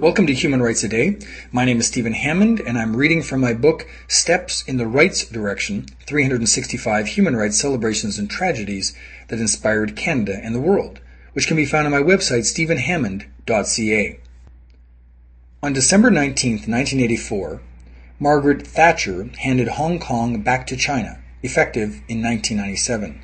Welcome to Human Rights a Day. My name is Stephen Hammond, and I'm reading from my book Steps in the Rights Direction 365 Human Rights Celebrations and Tragedies that Inspired Canada and the World, which can be found on my website stephenhammond.ca. On December 19, 1984, Margaret Thatcher handed Hong Kong back to China, effective in 1997.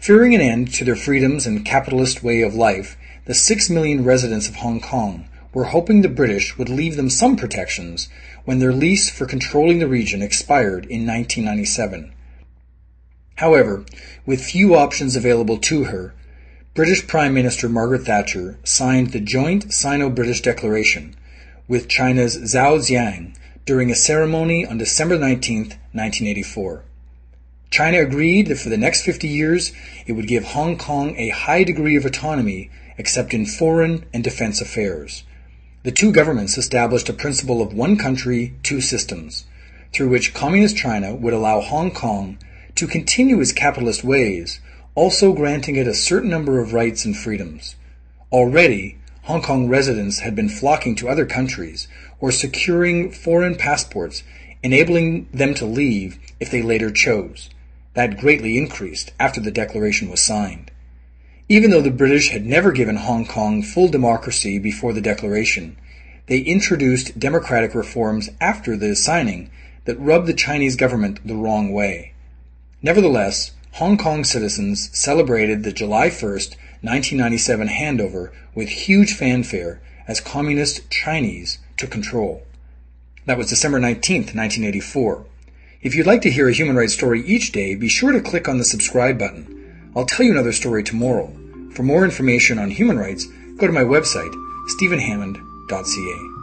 Fearing an end to their freedoms and capitalist way of life, the six million residents of Hong Kong were hoping the British would leave them some protections when their lease for controlling the region expired in 1997. However, with few options available to her, British Prime Minister Margaret Thatcher signed the joint Sino-British Declaration with China's Zhao Ziyang during a ceremony on December 19, 1984. China agreed that for the next 50 years it would give Hong Kong a high degree of autonomy except in foreign and defense affairs. The two governments established a principle of one country, two systems, through which Communist China would allow Hong Kong to continue its capitalist ways, also granting it a certain number of rights and freedoms. Already, Hong Kong residents had been flocking to other countries or securing foreign passports, enabling them to leave if they later chose. That greatly increased after the declaration was signed. Even though the British had never given Hong Kong full democracy before the declaration, they introduced democratic reforms after the signing that rubbed the Chinese government the wrong way. Nevertheless, Hong Kong citizens celebrated the July 1, 1997 handover with huge fanfare as communist Chinese took control. That was December 19, 1984. If you'd like to hear a human rights story each day, be sure to click on the subscribe button. I'll tell you another story tomorrow. For more information on human rights, go to my website, stephenhammond.ca.